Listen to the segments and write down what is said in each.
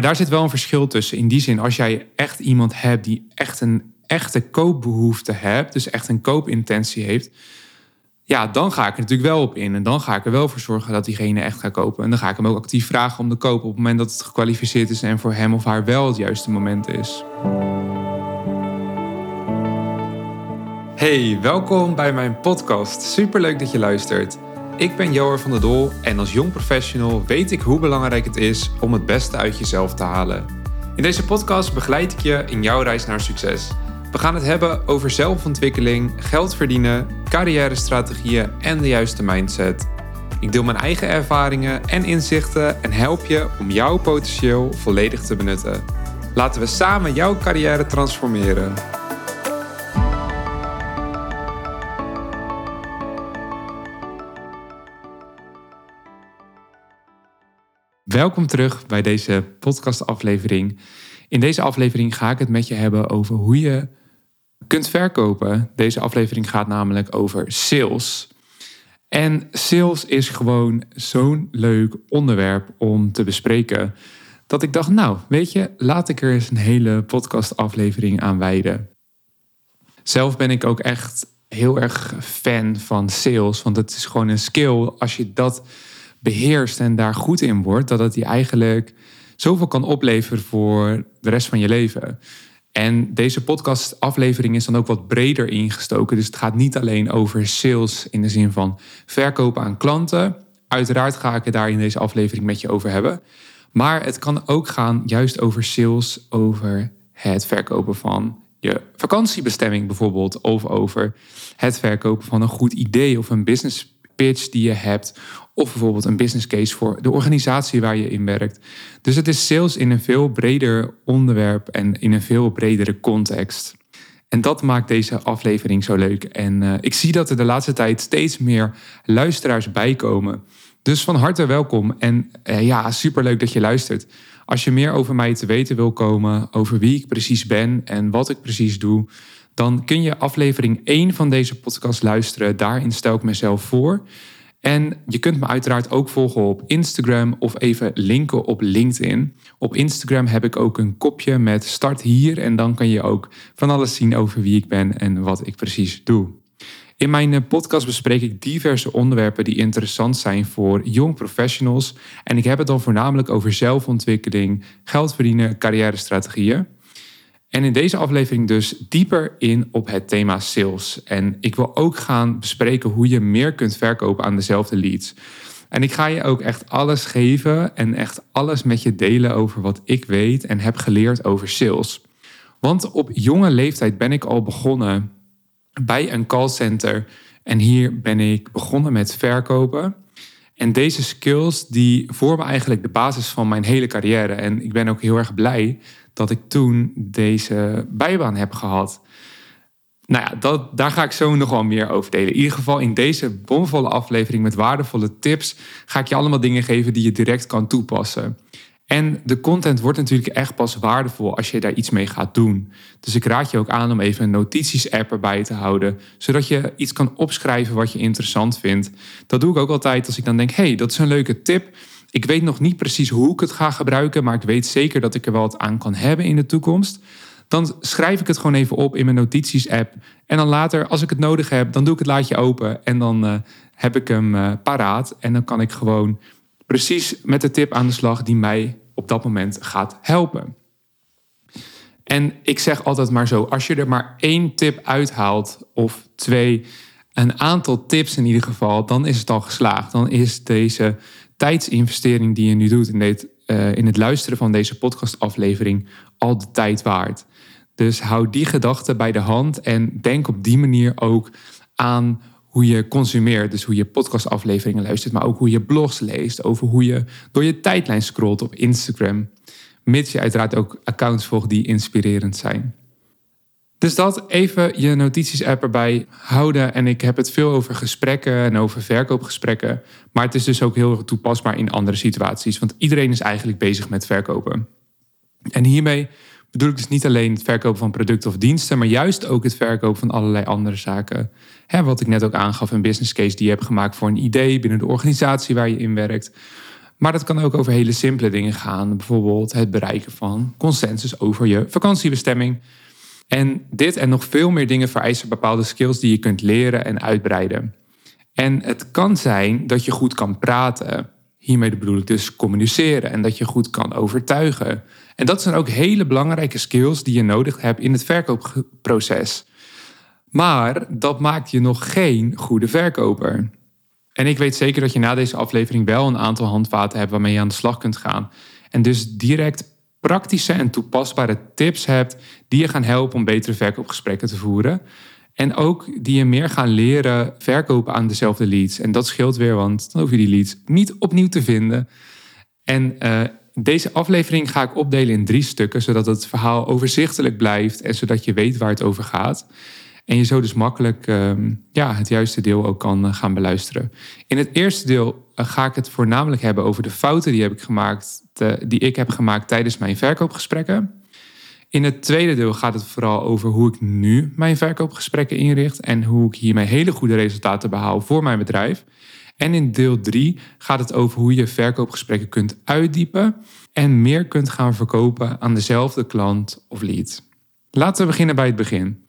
Maar daar zit wel een verschil tussen. In die zin, als jij echt iemand hebt die echt een echte koopbehoefte hebt, dus echt een koopintentie heeft, ja, dan ga ik er natuurlijk wel op in. En dan ga ik er wel voor zorgen dat diegene echt gaat kopen. En dan ga ik hem ook actief vragen om te kopen op het moment dat het gekwalificeerd is en voor hem of haar wel het juiste moment is. Hey, welkom bij mijn podcast. Superleuk dat je luistert. Ik ben Joar van der Dol en als jong professional weet ik hoe belangrijk het is om het beste uit jezelf te halen. In deze podcast begeleid ik je in jouw reis naar succes. We gaan het hebben over zelfontwikkeling, geld verdienen, carrière-strategieën en de juiste mindset. Ik deel mijn eigen ervaringen en inzichten en help je om jouw potentieel volledig te benutten. Laten we samen jouw carrière transformeren. Welkom terug bij deze podcastaflevering. In deze aflevering ga ik het met je hebben over hoe je kunt verkopen. Deze aflevering gaat namelijk over sales. En sales is gewoon zo'n leuk onderwerp om te bespreken. Dat ik dacht, nou, weet je, laat ik er eens een hele podcastaflevering aan wijden. Zelf ben ik ook echt heel erg fan van sales. Want het is gewoon een skill. Als je dat beheerst en daar goed in wordt, dat het je eigenlijk zoveel kan opleveren voor de rest van je leven. En deze podcastaflevering is dan ook wat breder ingestoken. Dus het gaat niet alleen over sales in de zin van verkopen aan klanten. Uiteraard ga ik het daar in deze aflevering met je over hebben. Maar het kan ook gaan juist over sales, over het verkopen van je vakantiebestemming bijvoorbeeld. Of over het verkopen van een goed idee of een business pitch die je hebt. Of bijvoorbeeld een business case voor de organisatie waar je in werkt. Dus het is sales in een veel breder onderwerp en in een veel bredere context. En dat maakt deze aflevering zo leuk. En uh, ik zie dat er de laatste tijd steeds meer luisteraars bijkomen. Dus van harte welkom. En uh, ja, superleuk dat je luistert. Als je meer over mij te weten wil komen, over wie ik precies ben en wat ik precies doe, dan kun je aflevering 1 van deze podcast luisteren. Daarin stel ik mezelf voor. En je kunt me uiteraard ook volgen op Instagram of even linken op LinkedIn. Op Instagram heb ik ook een kopje met start hier en dan kan je ook van alles zien over wie ik ben en wat ik precies doe. In mijn eh, podcast bespreek ik diverse onderwerpen die interessant zijn voor jong professionals. En ik heb het dan voornamelijk over zelfontwikkeling, geld verdienen, carrière-strategieën. En in deze aflevering dus dieper in op het thema sales. En ik wil ook gaan bespreken hoe je meer kunt verkopen aan dezelfde leads. En ik ga je ook echt alles geven en echt alles met je delen over wat ik weet en heb geleerd over sales. Want op jonge leeftijd ben ik al begonnen bij een callcenter. En hier ben ik begonnen met verkopen. En deze skills die vormen eigenlijk de basis van mijn hele carrière. En ik ben ook heel erg blij dat ik toen deze bijbaan heb gehad. Nou ja, dat, daar ga ik zo nog wel meer over delen. In ieder geval in deze bomvolle aflevering met waardevolle tips ga ik je allemaal dingen geven die je direct kan toepassen. En de content wordt natuurlijk echt pas waardevol als je daar iets mee gaat doen. Dus ik raad je ook aan om even een notities-app erbij te houden, zodat je iets kan opschrijven wat je interessant vindt. Dat doe ik ook altijd als ik dan denk: hey, dat is een leuke tip. Ik weet nog niet precies hoe ik het ga gebruiken, maar ik weet zeker dat ik er wel wat aan kan hebben in de toekomst. Dan schrijf ik het gewoon even op in mijn notities-app. En dan later, als ik het nodig heb, dan doe ik het laadje open en dan uh, heb ik hem uh, paraat. En dan kan ik gewoon precies met de tip aan de slag die mij op dat moment gaat helpen. En ik zeg altijd maar zo: als je er maar één tip uithaalt, of twee, een aantal tips in ieder geval, dan is het al geslaagd. Dan is deze tijdsinvestering die je nu doet in, dit, uh, in het luisteren van deze podcastaflevering al de tijd waard. Dus hou die gedachte bij de hand en denk op die manier ook aan hoe je consumeert. Dus hoe je podcastafleveringen luistert, maar ook hoe je blogs leest. Over hoe je door je tijdlijn scrolt op Instagram. Mits je uiteraard ook accounts volgt die inspirerend zijn. Dus dat even je notities-app erbij houden. En ik heb het veel over gesprekken en over verkoopgesprekken. Maar het is dus ook heel toepasbaar in andere situaties. Want iedereen is eigenlijk bezig met verkopen. En hiermee bedoel ik dus niet alleen het verkopen van producten of diensten, maar juist ook het verkopen van allerlei andere zaken. wat ik net ook aangaf, een business case die je hebt gemaakt voor een idee binnen de organisatie waar je in werkt. Maar dat kan ook over hele simpele dingen gaan. Bijvoorbeeld het bereiken van consensus over je vakantiebestemming. En dit en nog veel meer dingen vereisen bepaalde skills die je kunt leren en uitbreiden. En het kan zijn dat je goed kan praten. Hiermee bedoel ik dus communiceren en dat je goed kan overtuigen. En dat zijn ook hele belangrijke skills die je nodig hebt in het verkoopproces. Maar dat maakt je nog geen goede verkoper. En ik weet zeker dat je na deze aflevering wel een aantal handvaten hebt waarmee je aan de slag kunt gaan. En dus direct praktische en toepasbare tips hebt die je gaan helpen om betere verkoopgesprekken te voeren. En ook die je meer gaan leren verkopen aan dezelfde leads. En dat scheelt weer, want dan hoef je die leads niet opnieuw te vinden. En uh, deze aflevering ga ik opdelen in drie stukken, zodat het verhaal overzichtelijk blijft en zodat je weet waar het over gaat. En je zo dus makkelijk ehm, ja, het juiste deel ook kan eh, gaan beluisteren. In het eerste deel eh, ga ik het voornamelijk hebben over de fouten die, heb ik gemaakt, die ik heb gemaakt tijdens mijn verkoopgesprekken. In het tweede deel gaat het vooral over hoe ik nu mijn verkoopgesprekken inricht en hoe ik hiermee hele goede resultaten behaal voor mijn bedrijf. En in deel 3 gaat het over hoe je verkoopgesprekken kunt uitdiepen en meer kunt gaan verkopen aan dezelfde klant of lead. Laten we beginnen bij het begin.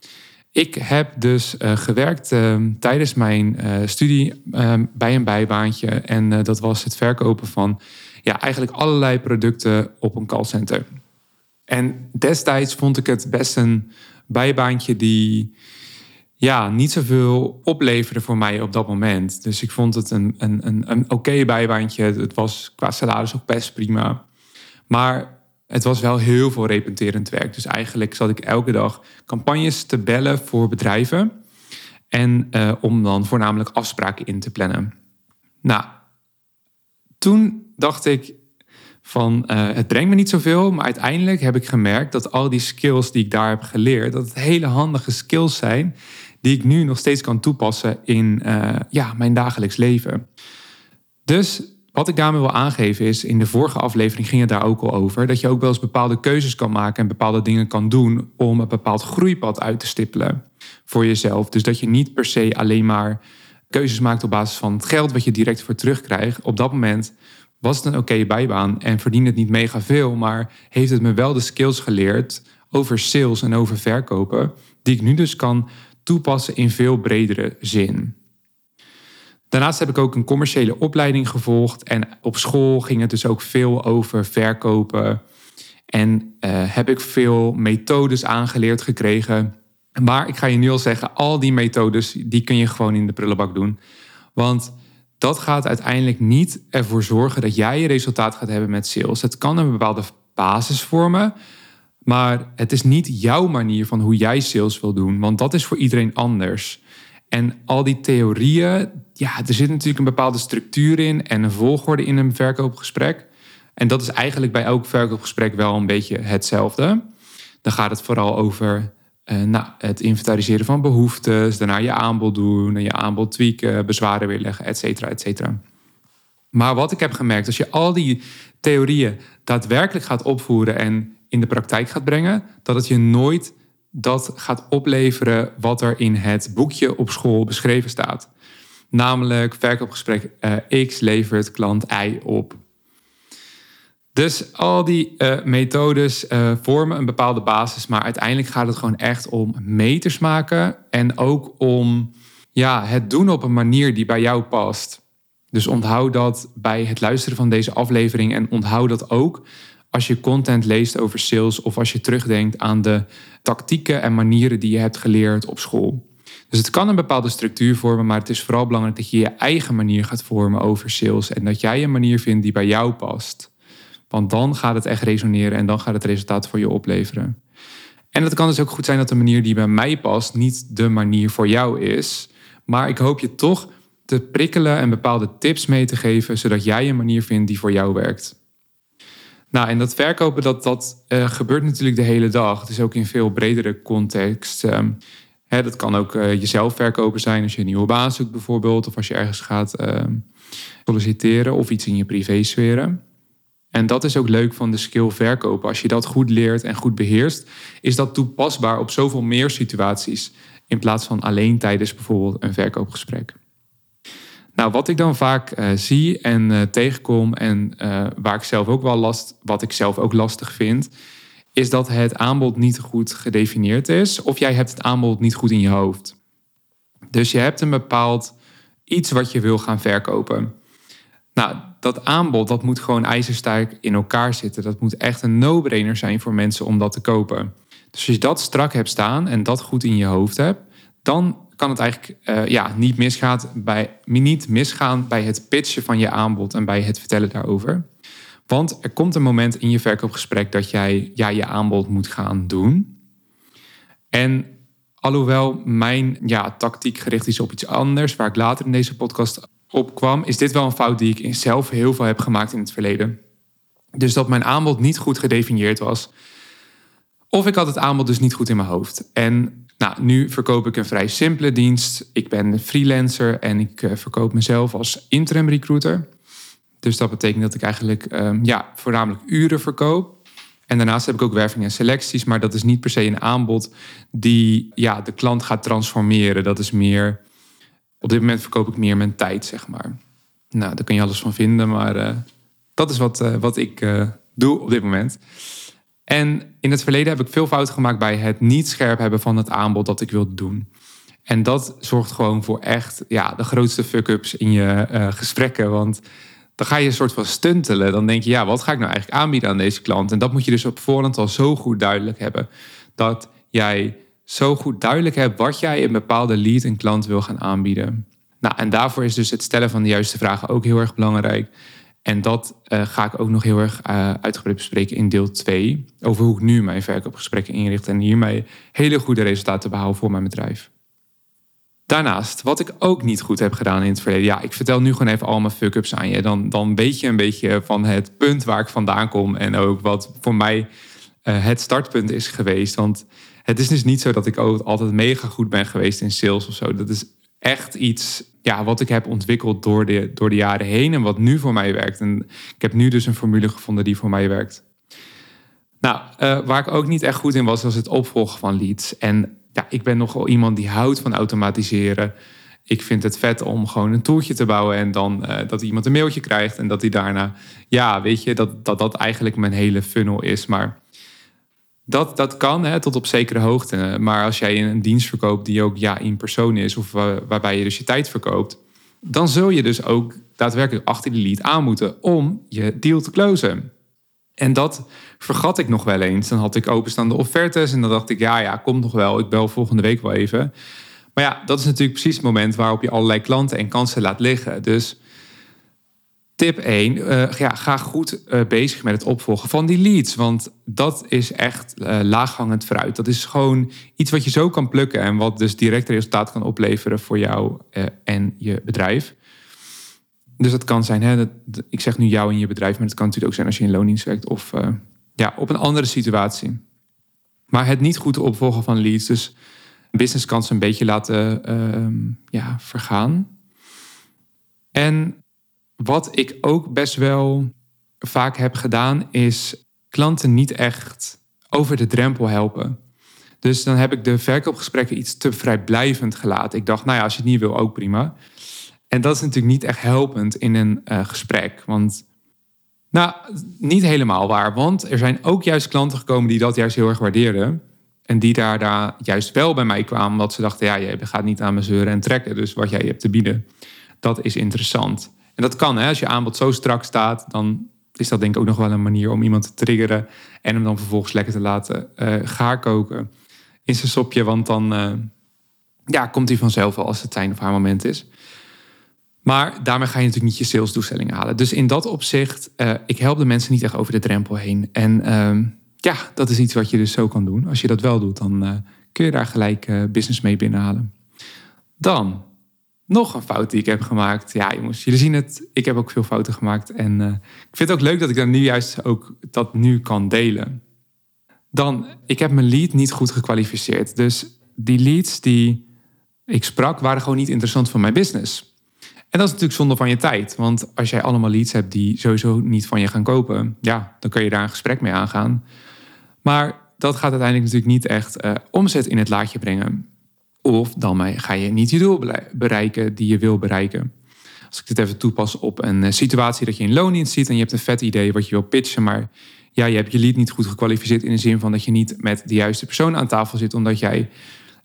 Ik heb dus uh, gewerkt uh, tijdens mijn uh, studie bij een bijbaantje. En dat was het verkopen van ja, eigenlijk allerlei producten op een callcenter. En destijds vond ik het best een bijbaantje die ja, niet zoveel opleverde voor mij op dat moment. Dus ik vond het een, een, een, een oké bijbaantje. Het was qua salaris ook best prima. Maar het was wel heel veel repeterend werk. Dus eigenlijk zat ik elke dag campagnes te bellen voor bedrijven. En uh, om dan voornamelijk afspraken in te plannen. Nou, toen dacht ik van uh, het brengt me niet zoveel. Maar uiteindelijk heb ik gemerkt dat al die skills die ik daar heb geleerd, dat het hele handige skills zijn die ik nu nog steeds kan toepassen in uh, ja, mijn dagelijks leven. Dus wat ik daarmee wil aangeven is, in de vorige aflevering ging het daar ook al over, dat je ook wel eens bepaalde keuzes kan maken en bepaalde dingen kan doen om een bepaald groeipad uit te stippelen voor jezelf. Dus dat je niet per se alleen maar keuzes maakt op basis van het geld wat je direct voor terugkrijgt. Op dat moment was het een oké bijbaan en verdiende het niet mega veel, maar heeft het me wel de skills geleerd over sales en over verkopen, die ik nu dus kan toepassen in veel bredere zin. Daarnaast heb ik ook een commerciële opleiding gevolgd. En op school ging het dus ook veel over verkopen. En uh, heb ik veel methodes aangeleerd gekregen. Maar ik ga je nu al zeggen, al die methodes, die kun je gewoon in de prullenbak doen. Want dat gaat uiteindelijk niet ervoor zorgen dat jij je resultaat gaat hebben met sales. Het kan een bepaalde basis vormen. Maar het is niet jouw manier van hoe jij sales wil doen. Want dat is voor iedereen anders. En al die theorieën, ja, er zit natuurlijk een bepaalde structuur in en een volgorde in een verkoopgesprek. En dat is eigenlijk bij elk verkoopgesprek wel een beetje hetzelfde. Dan gaat het vooral over uh, nou, het inventariseren van behoeftes, daarna je aanbod doen, en je aanbod tweaken, bezwaren weerleggen, et cetera, et cetera. Maar wat ik heb gemerkt, als je al die theorieën daadwerkelijk gaat opvoeren en in de praktijk gaat brengen, dat het je nooit dat gaat opleveren wat er in het boekje op school beschreven staat. Namelijk verkoopgesprek uh, X levert klant Y op. Dus al die uh, methodes uh, vormen een bepaalde basis, maar uiteindelijk gaat het gewoon echt om meters maken en ook om ja, het doen op een manier die bij jou past. Dus onthoud dat bij het luisteren van deze aflevering en onthoud dat ook als je content leest over sales of als je terugdenkt aan de tactieken en manieren die je hebt geleerd op school. Dus het kan een bepaalde structuur vormen, maar het is vooral belangrijk dat je je eigen manier gaat vormen over sales en dat jij een manier vindt die bij jou past. Want dan gaat het echt resoneren en dan gaat het resultaat voor je opleveren. En het kan dus ook goed zijn dat de manier die bij mij past niet de manier voor jou is. Maar ik hoop je toch te prikkelen en bepaalde tips mee te geven, zodat jij een manier vindt die voor jou werkt. Nou, en dat verkopen, dat, dat uh, gebeurt natuurlijk de hele dag. Het is ook in veel bredere context. Um, hè, dat kan ook uh, jezelf verkopen zijn als je een nieuwe baan zoekt bijvoorbeeld. Of als je ergens gaat uh, solliciteren of iets in je privésfeer. En dat is ook leuk van de skill verkopen. Als je dat goed leert en goed beheerst, is dat toepasbaar op zoveel meer situaties. In plaats van alleen tijdens bijvoorbeeld een verkoopgesprek. Nou, wat ik dan vaak uh, zie en uh, tegenkom en uh, waar ik zelf ook wel last, wat ik zelf ook lastig vind, is dat het aanbod niet goed gedefinieerd is of jij hebt het aanbod niet goed in je hoofd. Dus je hebt een bepaald iets wat je wil gaan verkopen. Nou, dat aanbod dat moet gewoon ijzersterk in elkaar zitten. Dat moet echt een no-brainer zijn voor mensen om dat te kopen. Dus als je dat strak hebt staan en dat goed in je hoofd hebt, dan kan het eigenlijk uh, ja, niet, misgaat bij, niet misgaan bij het pitchen van je aanbod en bij het vertellen daarover. Want er komt een moment in je verkoopgesprek dat jij ja, je aanbod moet gaan doen. En alhoewel mijn ja, tactiek gericht is op iets anders, waar ik later in deze podcast op kwam, is dit wel een fout die ik zelf heel veel heb gemaakt in het verleden. Dus dat mijn aanbod niet goed gedefinieerd was. Of ik had het aanbod dus niet goed in mijn hoofd. En nou, nu verkoop ik een vrij simpele dienst. Ik ben freelancer en ik uh, verkoop mezelf als interim recruiter. Dus dat betekent dat ik eigenlijk um, ja, voornamelijk uren verkoop. En daarnaast heb ik ook werving en selecties, maar dat is niet per se een aanbod die ja, de klant gaat transformeren. Dat is meer, op dit moment verkoop ik meer mijn tijd, zeg maar. Nou, daar kun je alles van vinden, maar uh, dat is wat, uh, wat ik doe op dit moment. En in het verleden heb ik veel fouten gemaakt bij het niet scherp hebben van het aanbod dat ik wil doen. En dat zorgt gewoon voor echt ja, de grootste fuck-ups in je uh, gesprekken. Want dan ga je een soort van stuntelen. Dan denk je, ja, wat ga ik nou eigenlijk aanbieden aan deze klant? En dat moet je dus op voorhand al zo goed duidelijk hebben. Dat jij zo goed duidelijk hebt wat jij een bepaalde lead een klant wil gaan aanbieden. Nou, en daarvoor is dus het stellen van de juiste vragen ook heel erg belangrijk. En dat uh, ga ik ook nog heel erg uh, uitgebreid bespreken in deel 2. Over hoe ik nu mijn verkoopgesprekken inricht en hiermee hele goede resultaten behaal voor mijn bedrijf. Daarnaast, wat ik ook niet goed heb gedaan in het verleden. Ja, ik vertel nu gewoon even al mijn fuck-ups aan je. Dan, dan weet je een beetje van het punt waar ik vandaan kom. En ook wat voor mij uh, het startpunt is geweest. Want het is dus niet zo dat ik altijd mega goed ben geweest in sales of zo. Dat is echt iets ja, wat ik heb ontwikkeld door de, door de jaren heen en wat nu voor mij werkt. En ik heb nu dus een formule gevonden die voor mij werkt. Nou, uh, waar ik ook niet echt goed in was, was het opvolgen van leads. En ja, ik ben nogal iemand die houdt van automatiseren. Ik vind het vet om gewoon een tooltje te bouwen en dan uh, dat iemand een mailtje krijgt en dat hij daarna, ja, weet je, dat dat, dat eigenlijk mijn hele funnel is. Maar dat, dat kan hè, tot op zekere hoogte. Maar als jij een dienst verkoopt die ook ja, in persoon is, of waarbij je dus je tijd verkoopt, dan zul je dus ook daadwerkelijk achter die lead aan moeten om je deal te closen. En dat vergat ik nog wel eens. Dan had ik openstaande offertes en dan dacht ik, ja, ja, komt nog wel. Ik bel volgende week wel even. Maar ja, dat is natuurlijk precies het moment waarop je allerlei klanten en kansen laat liggen. Dus Tip 1, uh, eh, ga goed uh, bezig met het opvolgen van die leads. Want dat is echt uh, laaghangend fruit. Dat is gewoon iets wat je zo kan plukken en wat dus direct resultaat kan opleveren voor jou en je bedrijf. Dus dat kan zijn, hè, ik zeg nu jou en je bedrijf, maar het kan natuurlijk ook zijn als je in loondienst werkt of ja, op een andere situatie. Maar het niet goed opvolgen van leads, dus businesskansen een beetje laten ehm, ja, vergaan. En wat ik ook best wel vaak heb gedaan, is klanten niet echt over de drempel helpen. Dus dan heb ik de verkoopgesprekken iets te vrijblijvend gelaten. Ik dacht, nou ja, als je het niet wil, ook prima. En dat is natuurlijk niet echt helpend in een uh, gesprek. Want, nou, niet helemaal waar. Want er zijn ook juist klanten gekomen die dat juist heel erg waardeerden. En die daar, daar juist wel bij mij kwamen, omdat ze dachten, ja, je gaat niet aan me zeuren en trekken. Dus wat jij hebt te bieden, dat is interessant. En dat kan, hè? als je aanbod zo strak staat, dan is dat denk ik ook nog wel een manier om iemand te triggeren en hem dan vervolgens lekker te laten uh, gaar koken in zijn sopje. Want dan uh, ja, komt hij vanzelf wel als het zijn of haar moment is. Maar daarmee ga je natuurlijk niet je salesdoelstellingen halen. Dus in dat opzicht, uh, ik help de mensen niet echt over de drempel heen. En ehm, ja, dat is iets wat je dus zo kan doen. Als je dat wel doet, dan kun je daar gelijk business mee binnenhalen. Dan nog een fout die ik heb gemaakt. Ja, jongens, jullie zien het. Ik heb ook veel fouten gemaakt. En uh, ik vind het ook leuk dat ik dan nu juist ook dat nu kan delen. Dan, ik heb mijn lead niet goed gekwalificeerd. Dus die leads die ik sprak, waren gewoon niet interessant voor mijn business. En dat is natuurlijk zonde van je tijd. Want als jij allemaal leads hebt die sowieso niet van je gaan kopen, ja, dan kun je daar een gesprek mee aangaan. Maar dat gaat uiteindelijk natuurlijk niet echt uh, omzet in het laadje brengen. Of dan ga je niet je doel bereiken die je wil bereiken. als ik dit even toepas op een eh, situatie dat je in loondienst ziet en je hebt een vet idee wat je wil pitchen, maar ja, je hebt je lead niet goed gekwalificeerd in de zin van dat je niet met de juiste persoon aan tafel zit, omdat jij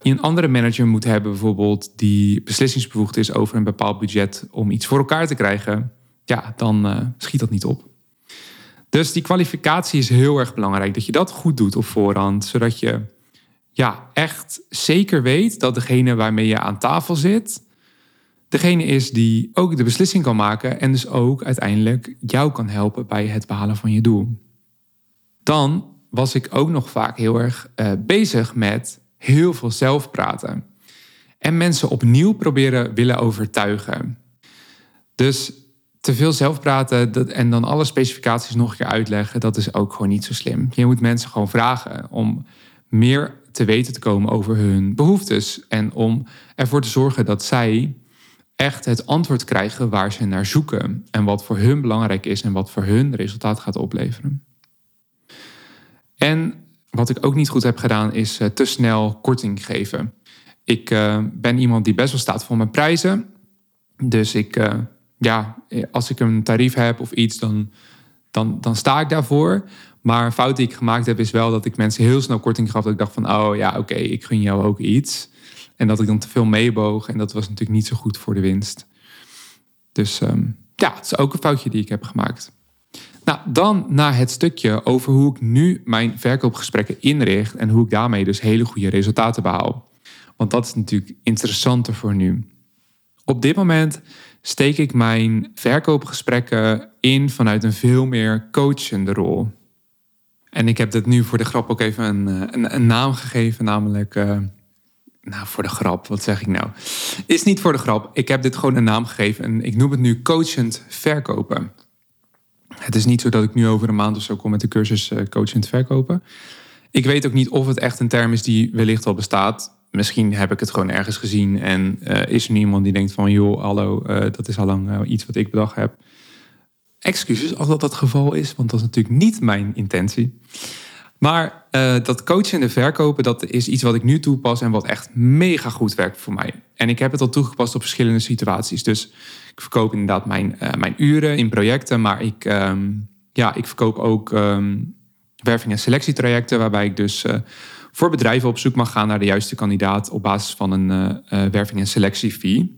een andere manager moet hebben, bijvoorbeeld die beslissingsbevoegd is over een bepaald budget om iets voor elkaar te krijgen, ja, dan uh, schiet dat niet op. Dus die kwalificatie is heel erg belangrijk. Dat je dat goed doet op voorhand. Zodat je ja, echt zeker weet dat degene waarmee je aan tafel zit, degene is die ook de beslissing kan maken en dus ook uiteindelijk jou kan helpen bij het behalen van je doel. Dan was ik ook nog vaak heel erg uh, bezig met heel veel zelf praten. En mensen opnieuw proberen willen overtuigen. Dus te veel zelf praten dat, en dan alle specificaties nog een keer uitleggen, dat is ook gewoon niet zo slim. Je moet mensen gewoon vragen om meer te weten te komen over hun behoeftes. En om ervoor te zorgen dat zij echt het antwoord krijgen waar ze naar zoeken. En wat voor hun belangrijk is en wat voor hun resultaat gaat opleveren. En wat ik ook niet goed heb gedaan, is eh, te snel korting geven. Ik uh, ben iemand die best wel staat voor mijn prijzen. Dus ik, uh, ja, als ik een tarief heb of iets, dan, dan, dan sta ik daarvoor. Maar een fout die ik gemaakt heb, is wel dat ik mensen heel snel korting gaf. Dat ik dacht van, oh ja, oké, ik gun jou ook iets. En dat ik dan te veel meeboog. En dat was natuurlijk niet zo goed voor de winst. Dus um, ja, het is ook een foutje die ik heb gemaakt. Nou, dan naar het stukje over hoe ik nu mijn verkoopgesprekken inricht en hoe ik daarmee dus hele goede resultaten behaal. Want dat is natuurlijk interessanter voor nu. Op dit moment steek ik mijn verkoopgesprekken in vanuit een veel meer coachende rol. En ik heb dit nu voor de grap ook even een, eh, een, naam gegeven, namelijk. Uh, nou, voor de grap, wat zeg ik nou? Is niet voor de grap. Ik heb dit gewoon een naam gegeven en ik noem het nu coachend verkopen. Het is niet zo dat ik nu over een maand of zo kom met de cursus uh, coachend verkopen. Ik weet ook niet of het echt een term is die wellicht al bestaat. Misschien heb ik het gewoon ergens gezien en is er nu iemand die denkt van... joh, hallo, dat is al lang iets wat ik bedacht heb excuses als dat het geval is, want dat is natuurlijk niet mijn intentie. Maar uh, dat coachen en verkopen, dat is iets wat ik nu toepas en wat echt mega goed werkt voor mij. En ik heb het al toegepast op verschillende situaties. Dus ik verkoop inderdaad mijn, uh, mijn uren in projecten, maar ik, um, ja, ik verkoop ook um, werving- en selectietrajecten, waarbij ik dus uh, voor bedrijven op zoek mag gaan naar de juiste kandidaat op basis van een werving- en selectiefee.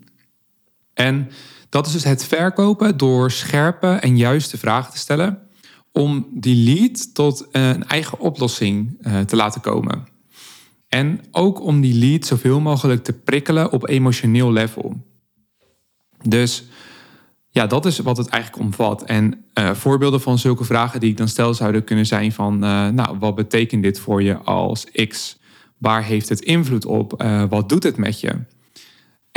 En dat is dus het verkopen door scherpe en juiste vragen te stellen om die lead tot een eigen oplossing eh, te laten komen. En ook om die lead zoveel mogelijk te prikkelen op emotioneel level. Dus ja, dat is wat het eigenlijk omvat. En uh, voorbeelden van zulke vragen die ik dan stel zouden kunnen zijn van, nou, wat betekent dit voor je als X? Waar heeft het invloed op? Wat doet het met je?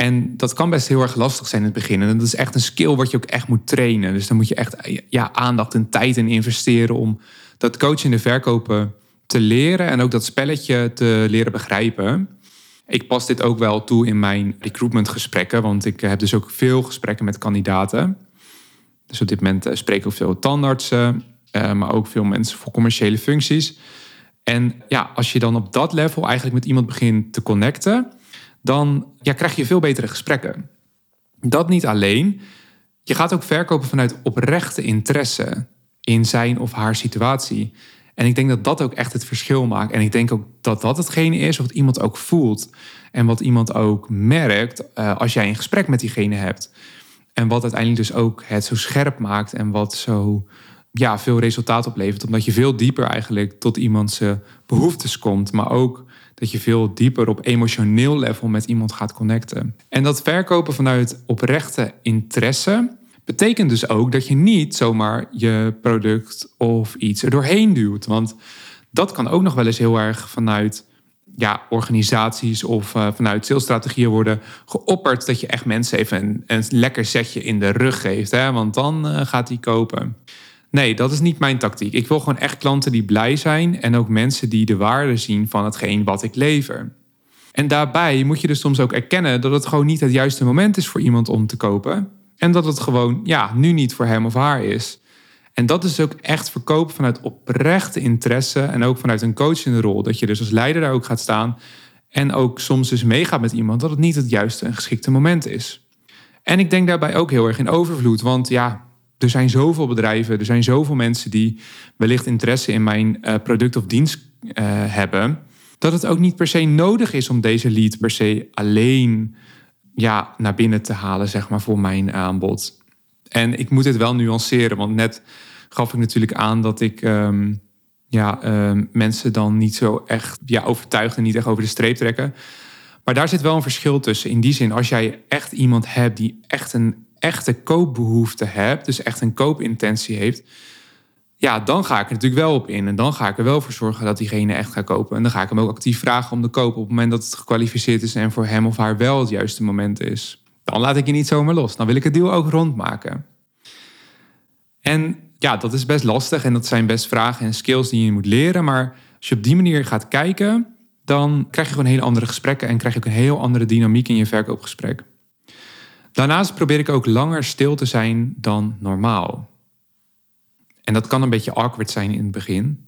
En dat kan best heel erg lastig zijn in het begin. En dat is echt een skill wat je ook echt moet trainen. Dus dan moet je echt ja, aandacht en tijd in investeren om dat coachen en de verkopen te leren. En ook dat spelletje te leren begrijpen. Ik pas dit ook wel toe in mijn recruitmentgesprekken. Want ik heb dus ook veel gesprekken met kandidaten. Dus op dit moment eh, spreek ik veel tandartsen. Eh, maar ook veel mensen voor commerciële functies. En ja, als je dan op dat level eigenlijk met iemand begint te connecten dan ja, krijg je veel betere gesprekken. Dat niet alleen. Je gaat ook verkopen vanuit oprechte interesse in zijn of haar situatie. En ik denk dat dat ook echt het verschil maakt. En ik denk ook dat dat hetgene is wat iemand ook voelt. En wat iemand ook merkt uh, als jij een gesprek met diegene hebt. En wat uiteindelijk dus ook het zo scherp maakt en wat zo ja, veel resultaat oplevert. Omdat je veel dieper eigenlijk tot iemands behoeftes komt. Maar ook dat je veel dieper op emotioneel level met iemand gaat connecten. En dat verkopen vanuit oprechte interesse betekent dus ook dat je niet zomaar je product of iets er doorheen duwt. Want dat kan ook nog wel eens heel erg vanuit ja, organisaties of uh, vanuit salesstrategieën worden geopperd dat je echt mensen even een, een lekker setje in de rug geeft. Hè? Want dan uh, gaat hij kopen. Nee, dat is niet mijn tactiek. Ik wil gewoon echt klanten die blij zijn en ook mensen die de waarde zien van hetgeen wat ik lever. En daarbij moet je dus soms ook erkennen dat het gewoon niet het juiste moment is voor iemand om te kopen. En dat het gewoon, ja, nu niet voor hem of haar is. En dat is ook echt verkopen vanuit oprechte interesse en ook vanuit een coachende rol. Dat je dus als leider daar ook gaat staan en ook soms dus meegaat met iemand dat het niet het juiste en geschikte moment is. En ik denk daarbij ook heel erg in overvloed. Want ja, er zijn zoveel bedrijven, er zijn zoveel mensen die wellicht interesse in mijn uh, product of dienst uh, hebben. Dat het ook niet per se nodig is om deze lead per se alleen ja, naar binnen te halen, zeg maar, voor mijn aanbod. En ik moet het wel nuanceren, want net gaf ik natuurlijk aan dat ik um, ja, um, mensen dan niet zo echt ja, overtuigd en niet echt over de streep trekken. Maar daar zit wel een verschil tussen. In die zin, als jij echt iemand hebt die echt een echte koopbehoefte hebt, dus echt een koopintentie heeft, ja, dan ga ik er natuurlijk wel op in. En dan ga ik er wel voor zorgen dat diegene echt gaat kopen. En dan ga ik hem ook actief vragen om te kopen op het moment dat het gekwalificeerd is en voor hem of haar wel het juiste moment is. Dan laat ik je niet zomaar los. Dan wil ik het deal ook rondmaken. En ja, dat is best lastig en dat zijn best vragen en skills die je moet leren. Maar als je op die manier gaat kijken, dan krijg je gewoon hele andere gesprekken en krijg je ook een heel andere dynamiek in je verkoopgesprek. Daarnaast probeer ik ook langer stil te zijn dan normaal. En dat kan een beetje awkward zijn in het begin.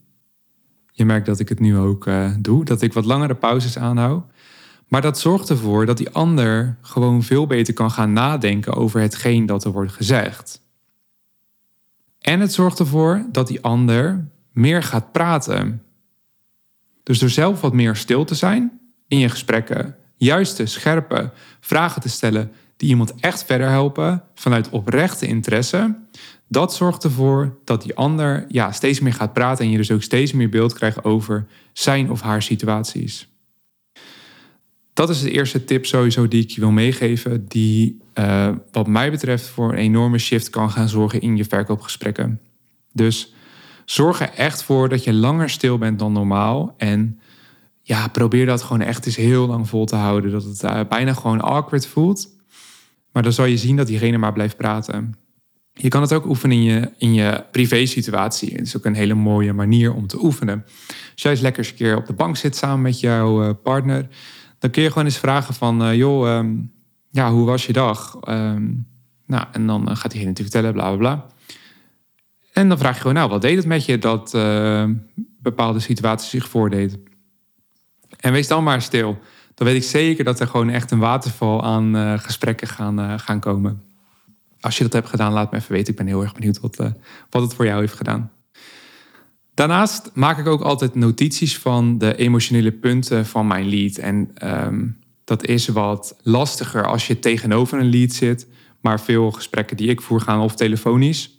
Je merkt dat ik het nu ook uh, doe, dat ik wat langere pauzes aanhoud. Maar dat zorgt ervoor dat die ander gewoon veel beter kan gaan nadenken over hetgeen dat er wordt gezegd. En het zorgt ervoor dat die ander meer gaat praten. Dus door zelf wat meer stil te zijn in je gesprekken, juiste, scherpe vragen te stellen die iemand echt verder helpen vanuit oprechte interesse, dat zorgt ervoor dat die ander ja, steeds meer gaat praten en je dus ook steeds meer beeld krijgt over zijn of haar situaties. Dat is de eerste tip sowieso die ik je wil meegeven, die uh, wat mij betreft voor een enorme shift kan gaan zorgen in je verkoopgesprekken. Dus zorg er echt voor dat je langer stil bent dan normaal en ja, probeer dat gewoon echt eens heel lang vol te houden, dat het uh, bijna gewoon awkward voelt. Maar dan zal je zien dat diegene maar blijft praten. Je kan het ook oefenen in je, in je privé-situatie. Het is ook een hele mooie manier om te oefenen. Als jij lekker een keer op de bank zit samen met jouw eh, partner, dan kun je gewoon eens vragen van, uh, joh, um, ja, hoe was je dag? Um, nou, en dan gaat diegene natuurlijk vertellen, bla bla bla. En dan vraag je gewoon, nou, wat deed het met je dat uh, bepaalde situaties zich voordeed? En wees dan maar stil. Dan weet ik zeker dat er gewoon echt een waterval aan uh, gesprekken gaan, gaan komen als je dat hebt gedaan, laat me even weten. Ik ben heel erg benieuwd wat, uh, wat het voor jou heeft gedaan. Daarnaast maak ik ook altijd notities van de emotionele punten van mijn lead. En um, dat is wat lastiger als je tegenover een lead zit. Maar veel gesprekken die ik voer gaan of telefonisch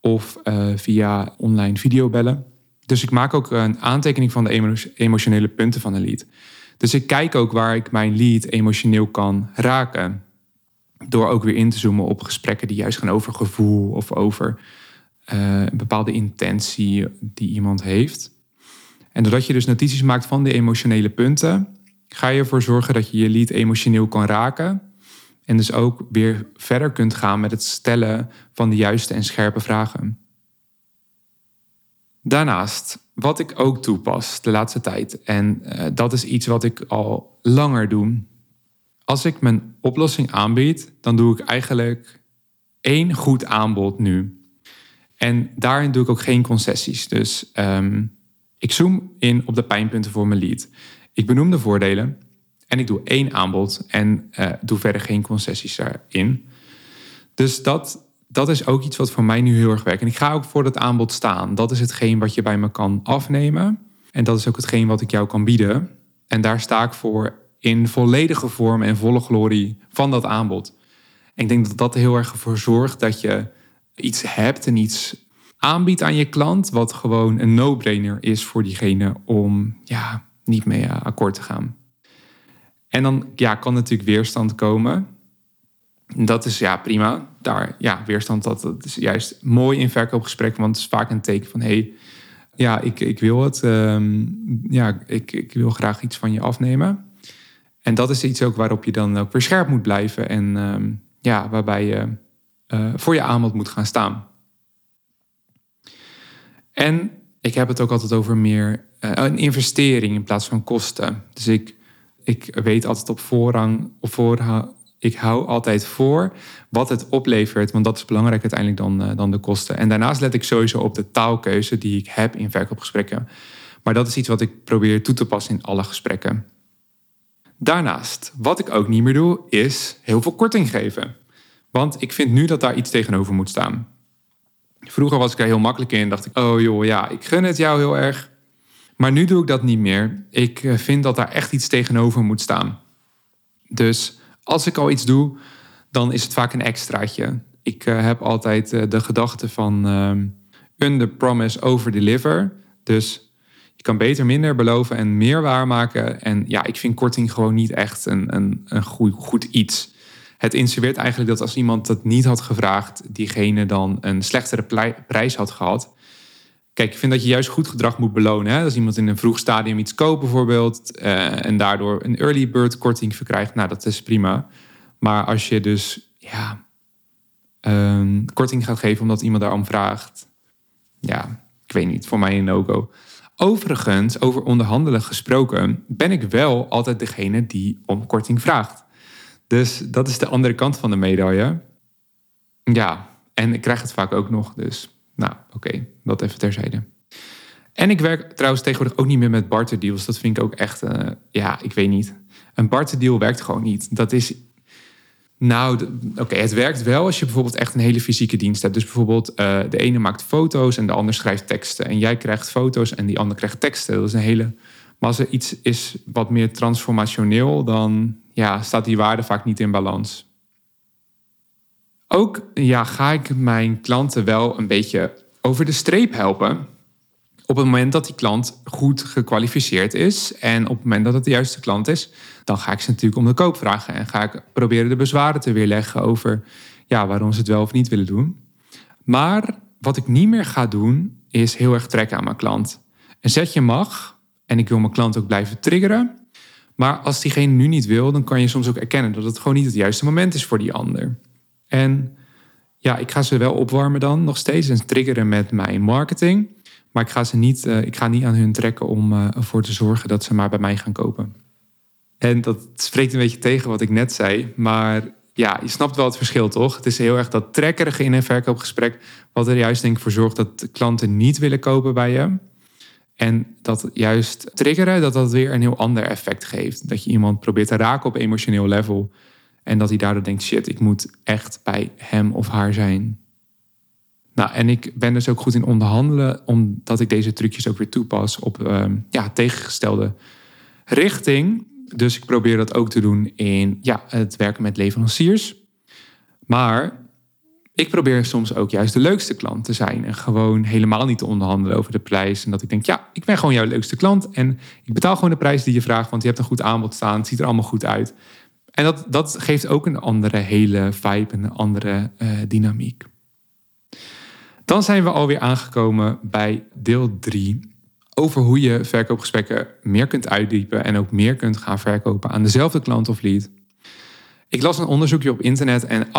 of via online videobellen. Dus ik maak ook een aantekening van de emotionele punten van een lead. Dus ik kijk ook waar ik mijn lead emotioneel kan raken. Door ook weer in te zoomen op gesprekken die juist gaan over gevoel of over uh, een bepaalde intentie die iemand heeft. En doordat je dus notities maakt van de emotionele punten, ga je ervoor zorgen dat je je lead emotioneel kan raken. En dus ook weer verder kunt gaan met het stellen van de juiste en scherpe vragen. Daarnaast, wat ik ook toepas de laatste tijd, en uh, dat is iets wat ik al langer doe, als ik mijn oplossing aanbied, dan doe ik eigenlijk één goed aanbod nu. En daarin doe ik ook geen concessies. Dus um, ik zoom in op de pijnpunten voor mijn lead. Ik benoem de voordelen en ik doe één aanbod en uh, doe verder geen concessies daarin. Dus dat, dat is ook iets wat voor mij nu heel erg werkt. En ik ga ook voor dat aanbod staan. Dat is hetgeen wat je bij me kan afnemen. En dat is ook hetgeen wat ik jou kan bieden. En daar sta ik voor in volledige vorm en volle glorie van dat aanbod. ik denk dat dat heel erg ervoor zorgt dat je iets hebt en iets aanbiedt aan je klant, wat gewoon een no-brainer is voor diegene om ja, niet mee akkoord te gaan. En dan ja, kan natuurlijk weerstand komen. Dat is ja prima. Daar, ja, weerstand dat, dat is juist mooi in verkoopgesprekken, want het is vaak een teken van hey, ja, ik, ik wil het. Um, ja, ik, ik wil graag iets van je afnemen. En dat is iets ook waarop je dan ook weer scherp moet blijven en ehm, ja, waarbij je uh, voor je aanbod moet gaan staan. En ik heb het ook altijd over meer uh, een investering in plaats van kosten. Dus ik, ik weet altijd op voorrang, of voor, ik hou altijd voor wat het oplevert, want dat is belangrijk uiteindelijk dan, uh, dan de kosten. En daarnaast let ik sowieso op de taalkeuze die ik heb in verkoopgesprekken. Maar dat is iets wat ik probeer toe te passen in alle gesprekken. Daarnaast, wat ik ook niet meer doe, is heel veel korting geven. Want ik vind nu dat daar iets tegenover moet staan. Vroeger was ik er heel makkelijk in. Dacht ik, oh joh, ja, ik gun het jou heel erg. Maar nu doe ik dat niet meer. Ik eh, vind dat daar echt iets tegenover moet staan. Dus als ik al iets doe, dan is het vaak een extraatje. Ik uh, heb altijd uh, de gedachte van uh, under promise, over deliver. Dus je kan beter minder beloven en meer waarmaken. En ja, ik vind korting gewoon niet echt een, een, een goed, goed iets. Het insinueert eigenlijk dat als iemand dat niet had gevraagd, diegene dan een slechtere prijs had gehad. Kijk, ik vind dat je juist goed gedrag moet belonen. Hè? Als iemand in een vroeg stadium iets koopt bijvoorbeeld uh, en daardoor een early bird korting verkrijgt, nou dat is prima. Maar als je dus ja, een korting gaat geven omdat iemand daarom vraagt, ja, ik weet niet, voor mij een no-go. Overigens, over onderhandelen gesproken, ben ik wel altijd degene die om korting vraagt. Dus dat is de andere kant van de medaille. Ja, en ik krijg het vaak ook nog, dus nou, oké, dat even terzijde. En ik werk trouwens tegenwoordig ook niet meer met barterdeals. Dat vind ik ook echt, uh, ja, ik weet niet. Een barterdeal werkt gewoon niet. Dat is, nou, oké, het werkt wel als je bijvoorbeeld echt een hele fysieke dienst hebt. Dus bijvoorbeeld uh, de ene maakt foto's en de ander schrijft teksten. En jij krijgt foto's en die ander krijgt teksten. Dat is een hele... Maar als er iets is wat meer transformationeel, dan ja, staat die waarde vaak niet in balans. Ook ja, ga ik mijn klanten wel een beetje over de streep helpen. Op het moment dat die klant goed gekwalificeerd is en op het moment dat het de juiste klant is, dan ga ik ze natuurlijk om de koop vragen en ga ik proberen de bezwaren te weerleggen over ja, waarom ze het wel of niet willen doen. Maar wat ik niet meer ga doen, is heel erg trekken aan mijn klant. Een zetje mag en ik wil mijn klant ook blijven triggeren. Maar als diegene nu niet wil, dan kan je soms ook erkennen dat het gewoon niet het juiste moment is voor die ander. En ja, ik ga ze wel opwarmen dan nog steeds en triggeren met mijn marketing. Maar ik ga, ze niet, uh, ik ga niet aan hun trekken om uh, ervoor te zorgen dat ze maar bij mij gaan kopen. En dat spreekt een beetje tegen wat ik net zei. Maar ja, je snapt wel het verschil, toch? Het is heel erg dat trekkerige in een verkoopgesprek... wat er juist denk voor zorgt dat klanten niet willen kopen bij je. En dat juist triggeren, dat dat weer een heel ander effect geeft. Dat je iemand probeert te raken op emotioneel level... En dat hij daardoor denkt: shit, ik moet echt bij hem of haar zijn. Nou, en ik ben dus ook goed in onderhandelen, omdat ik deze trucjes ook weer toepas op uh, ja, tegengestelde richting. Dus ik probeer dat ook te doen in ja, het werken met leveranciers. Maar ik probeer soms ook juist de leukste klant te zijn. En gewoon helemaal niet te onderhandelen over de prijs. En dat ik denk, ja, ik ben gewoon jouw leukste klant. En ik betaal gewoon de prijs die je vraagt, want je hebt een goed aanbod staan. Het ziet er allemaal goed uit. En dat, dat geeft ook een andere hele vibe en een andere uh, dynamiek. Dan zijn we alweer aangekomen bij deel 3 over hoe je verkoopgesprekken meer kunt uitdiepen en ook meer kunt gaan verkopen aan dezelfde klant of lead. Ik las een onderzoekje op internet en 68%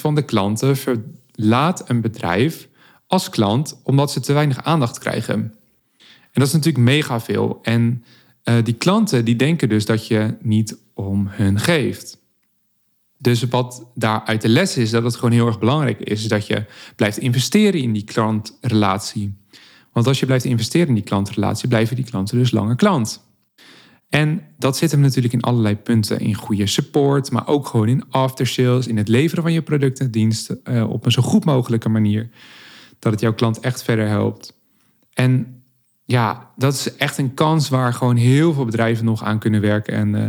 van de klanten verlaat een bedrijf als klant omdat ze te weinig aandacht krijgen. En dat is natuurlijk mega veel. En uh, die klanten die denken dus dat je niet om hun geeft. Dus wat daaruit de les is, dat het gewoon heel erg belangrijk is, dat je blijft investeren in die klantrelatie. Want als je blijft investeren in die klantrelatie, blijven die klanten dus langer klant. En dat zit hem natuurlijk in allerlei punten. In goede support, maar ook gewoon in aftersales, in het leveren van je producten en diensten uh, op een zo goed mogelijke manier. Dat het jouw klant echt verder helpt. En ja, dat is echt een kans waar gewoon heel veel bedrijven nog aan kunnen werken. En uh,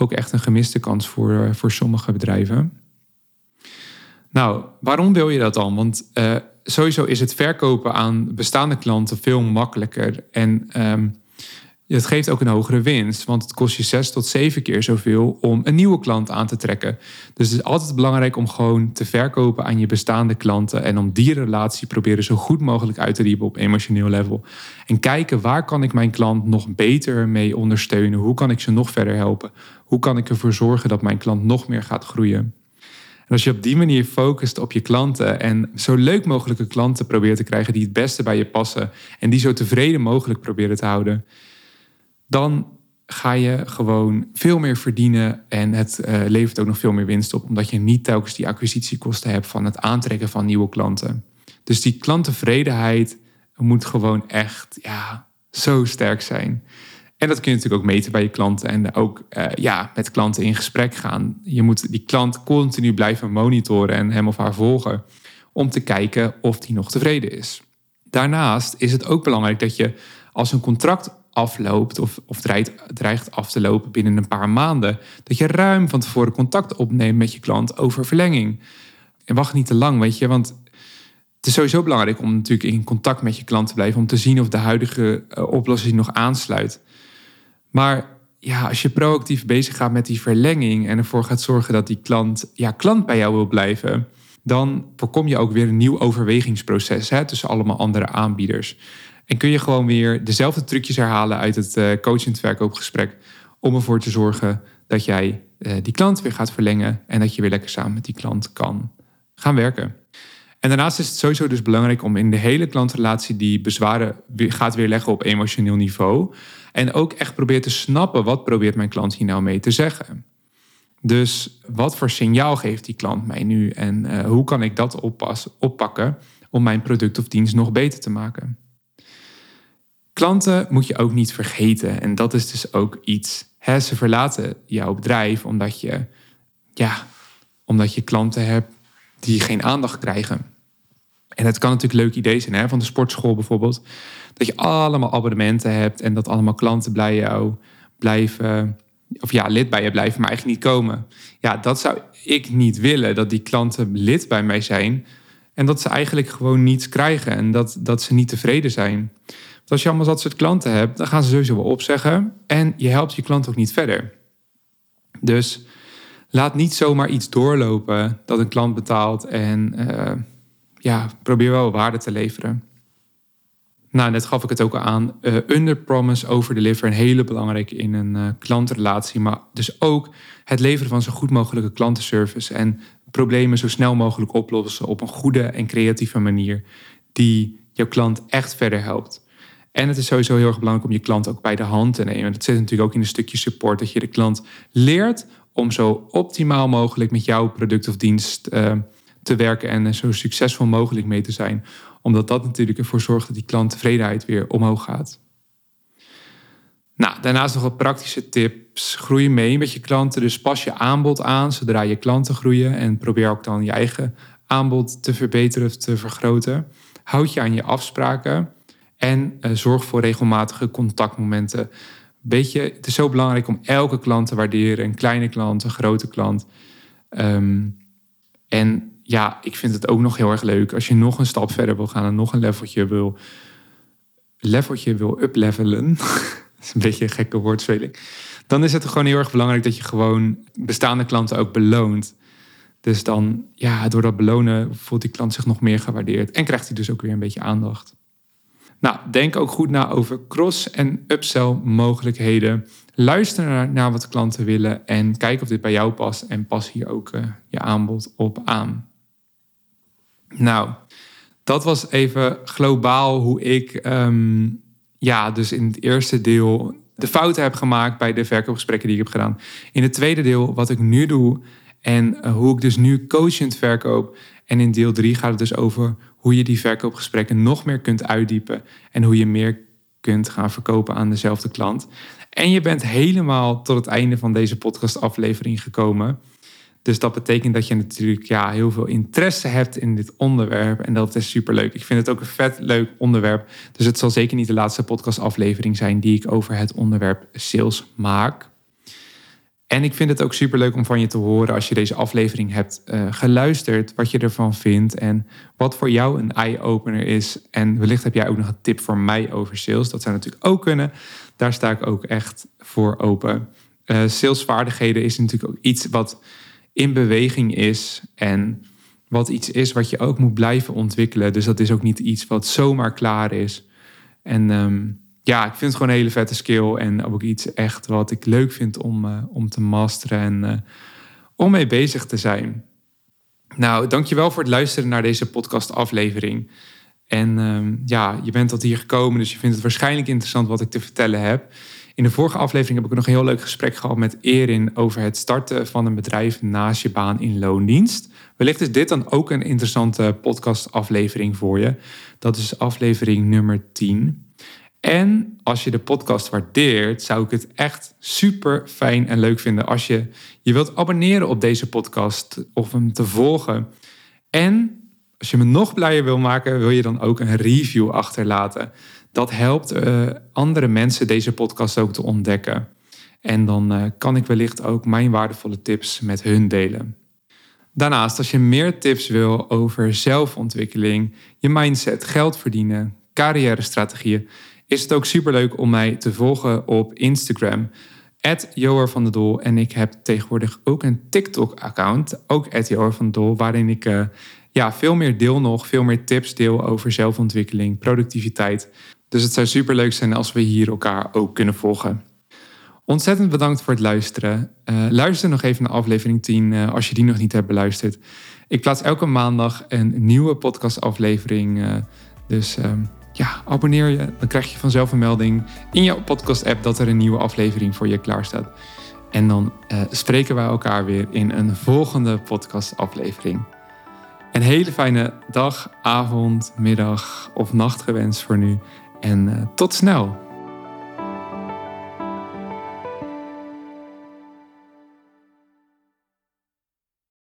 ook echt een gemiste kans voor, uh, voor sommige bedrijven. Nou, waarom wil je dat dan? Want uh, sowieso is het verkopen aan bestaande klanten veel makkelijker. En um, het geeft ook een hogere winst, want het kost je zes tot zeven keer zoveel om een nieuwe klant aan te trekken. Dus het is altijd belangrijk om gewoon te verkopen aan je bestaande klanten en om die relatie proberen zo goed mogelijk uit te diepen op emotioneel level. En kijken waar kan ik mijn klant nog beter mee ondersteunen? Hoe kan ik ze nog verder helpen? Hoe kan ik ervoor zorgen dat mijn klant nog meer gaat groeien? En als je op die manier focust op je klanten en zo leuk mogelijke klanten probeert te krijgen die het beste bij je passen en die zo tevreden mogelijk proberen te houden, dan ga je gewoon veel meer verdienen en het uh, levert ook nog veel meer winst op, omdat je niet telkens die acquisitiekosten hebt van het aantrekken van nieuwe klanten. Dus die klanttevredenheid moet gewoon echt ja, zo sterk zijn. En dat kun je natuurlijk ook meten bij je klanten en ook uh, ja, met klanten in gesprek gaan. Je moet die klant continu blijven monitoren en hem of haar volgen om te kijken of die nog tevreden is. Daarnaast is het ook belangrijk dat je als een contract afloopt of, of dreigt, dreigt af te lopen binnen een paar maanden, dat je ruim van tevoren contact opneemt met je klant over verlenging. En wacht niet te lang, weet je, want het is sowieso belangrijk om natuurlijk in contact met je klant te blijven, om te zien of de huidige uh, oplossing nog aansluit. Maar ja, als je proactief bezig gaat met die verlenging en ervoor gaat zorgen dat die klant, ja, klant bij jou wil blijven, dan voorkom je ook weer een nieuw overwegingsproces hè, tussen allemaal andere aanbieders. En kun je gewoon weer dezelfde trucjes herhalen uit het uh, coachend verkoopgesprek om ervoor te zorgen dat jij uh, die klant weer gaat verlengen en dat je weer lekker samen met die klant kan gaan werken. En daarnaast is het sowieso dus belangrijk om in de hele klantrelatie die bezwaren weer, gaat weerleggen op emotioneel niveau. En ook echt probeert te snappen wat probeert mijn klant hier nou mee te zeggen. Dus wat voor signaal geeft die klant mij nu en uh, hoe kan ik dat oppas, oppakken om mijn product of dienst nog beter te maken? Klanten moet je ook niet vergeten en dat is dus ook iets. Hè, ze verlaten jouw bedrijf omdat je, ja, omdat je klanten hebt die geen aandacht krijgen. En het kan natuurlijk leuk idee zijn hè, van de sportschool bijvoorbeeld. Dat je allemaal abonnementen hebt en dat allemaal klanten bij jou blijven. Of ja, lid bij je blijven, maar eigenlijk niet komen. Ja, dat zou ik niet willen. Dat die klanten lid bij mij zijn. En dat ze eigenlijk gewoon niets krijgen. En dat, dat ze niet tevreden zijn. Want als je allemaal dat soort klanten hebt, dan gaan ze sowieso wel opzeggen. En je helpt je klant ook niet verder. Dus laat niet zomaar iets doorlopen dat een klant betaalt. En uh, ja, probeer wel waarde te leveren. Nou, net gaf ik het ook al aan. Uh, under promise, over deliver. Een hele belangrijke in een uh, klantrelatie. Maar dus ook het leveren van zo goed mogelijke klantenservice. En problemen zo snel mogelijk oplossen op een goede en creatieve manier. Die jouw klant echt verder helpt. En het is sowieso heel erg belangrijk om je klant ook bij de hand te nemen. Dat zit natuurlijk ook in een stukje support. Dat je de klant leert om zo optimaal mogelijk met jouw product of dienst uh, te werken. En zo succesvol mogelijk mee te zijn omdat dat natuurlijk ervoor zorgt dat die klanttevredenheid weer omhoog gaat. Nou, daarnaast nog wat praktische tips. Groei mee met je klanten. Dus pas je aanbod aan zodra je klanten groeien. En probeer ook dan je eigen aanbod te verbeteren of te vergroten. Houd je aan je afspraken. En uh, zorg voor regelmatige contactmomenten. Beetje, het is zo belangrijk om elke klant te waarderen. Een kleine klant, een grote klant. Um, en ja, ik vind het ook nog heel erg leuk als je nog een stap verder wil gaan en nog een leveltje wil, leveltje wil uplevelen. dat is een beetje een gekke woordspeling. Dan is het gewoon heel erg belangrijk dat je gewoon bestaande klanten ook beloont. Dus dan, ja, door dat belonen voelt die klant zich nog meer gewaardeerd en krijgt hij dus ook weer een beetje aandacht. Nou, denk ook goed na over cross- en upsell mogelijkheden. Luister naar, wat klanten willen en kijk of dit bij jou past en pas hier ook uh, je aanbod op aan. Nou, dat was even globaal hoe ik um, ja, dus in het eerste deel de fouten heb gemaakt bij de verkoopgesprekken die ik heb gedaan. In het tweede deel wat ik nu doe en uh, hoe ik dus nu coachend verkoop. En in deel drie gaat het dus over hoe je die verkoopgesprekken nog meer kunt uitdiepen en hoe je meer kunt gaan verkopen aan dezelfde klant. En je bent helemaal tot het einde van deze podcastaflevering gekomen. Dus dat betekent dat je natuurlijk ja, heel veel interesse hebt in dit onderwerp. En dat is superleuk. Ik vind het ook een vet leuk onderwerp. Dus het zal zeker niet de laatste podcastaflevering zijn die ik over het onderwerp sales maak. En ik vind het ook superleuk om van je te horen als je deze aflevering hebt uh, geluisterd, wat je ervan vindt en wat voor jou een eye-opener is. En wellicht heb jij ook nog een tip voor mij over sales. Dat zou natuurlijk ook kunnen. Daar sta ik ook echt voor open. Uh, salesvaardigheden is natuurlijk ook iets wat in beweging is en wat iets is wat je ook moet blijven ontwikkelen. Dus dat is ook niet iets wat zomaar klaar is. En um, ja, ik vind het gewoon een hele vette skill en ook iets echt wat ik leuk vind om, uh, om te masteren en uh, om mee bezig te zijn. Nou, dankjewel voor het luisteren naar deze podcast aflevering. En um, ja, je bent tot hier gekomen, dus je vindt het waarschijnlijk interessant wat ik te vertellen heb. In de vorige aflevering heb ik nog een heel leuk gesprek gehad met Erin over het starten van een bedrijf naast je baan in loondienst. Wellicht is dit dan ook een interessante podcastaflevering voor je. Dat is aflevering nummer 10. En als je de podcast waardeert, zou ik het echt super fijn en leuk vinden als je je wilt abonneren op deze podcast of hem te volgen. En als je me nog blijer wil maken, wil je dan ook een review achterlaten. Dat helpt uh, andere mensen deze podcast ook te ontdekken. En dan uh, kan ik wellicht ook mijn waardevolle tips met hun delen. Daarnaast, als je meer tips wil over zelfontwikkeling, je mindset, geld verdienen, carrière-strategieën, is het ook superleuk om mij te volgen op Instagram. Joar van der Dol. En ik heb tegenwoordig ook een TikTok-account, ook Joar van der Dol, waarin ik uh, ja, veel meer deel nog, veel meer tips deel over zelfontwikkeling, productiviteit. Dus het zou superleuk zijn als we hier elkaar ook kunnen volgen. Ontzettend bedankt voor het luisteren. Uh, luister nog even naar aflevering 10 uh, als je die nog niet hebt beluisterd. Ik plaats elke maandag een nieuwe podcastaflevering. Dus ehm, ja, abonneer je. Dan krijg je vanzelf een melding in jouw podcast-app dat er een nieuwe aflevering voor je klaar staat. En dan spreken wij elkaar weer in een volgende podcastaflevering. Een hele fijne dag, avond, middag of nacht gewenst voor nu. En tot snel!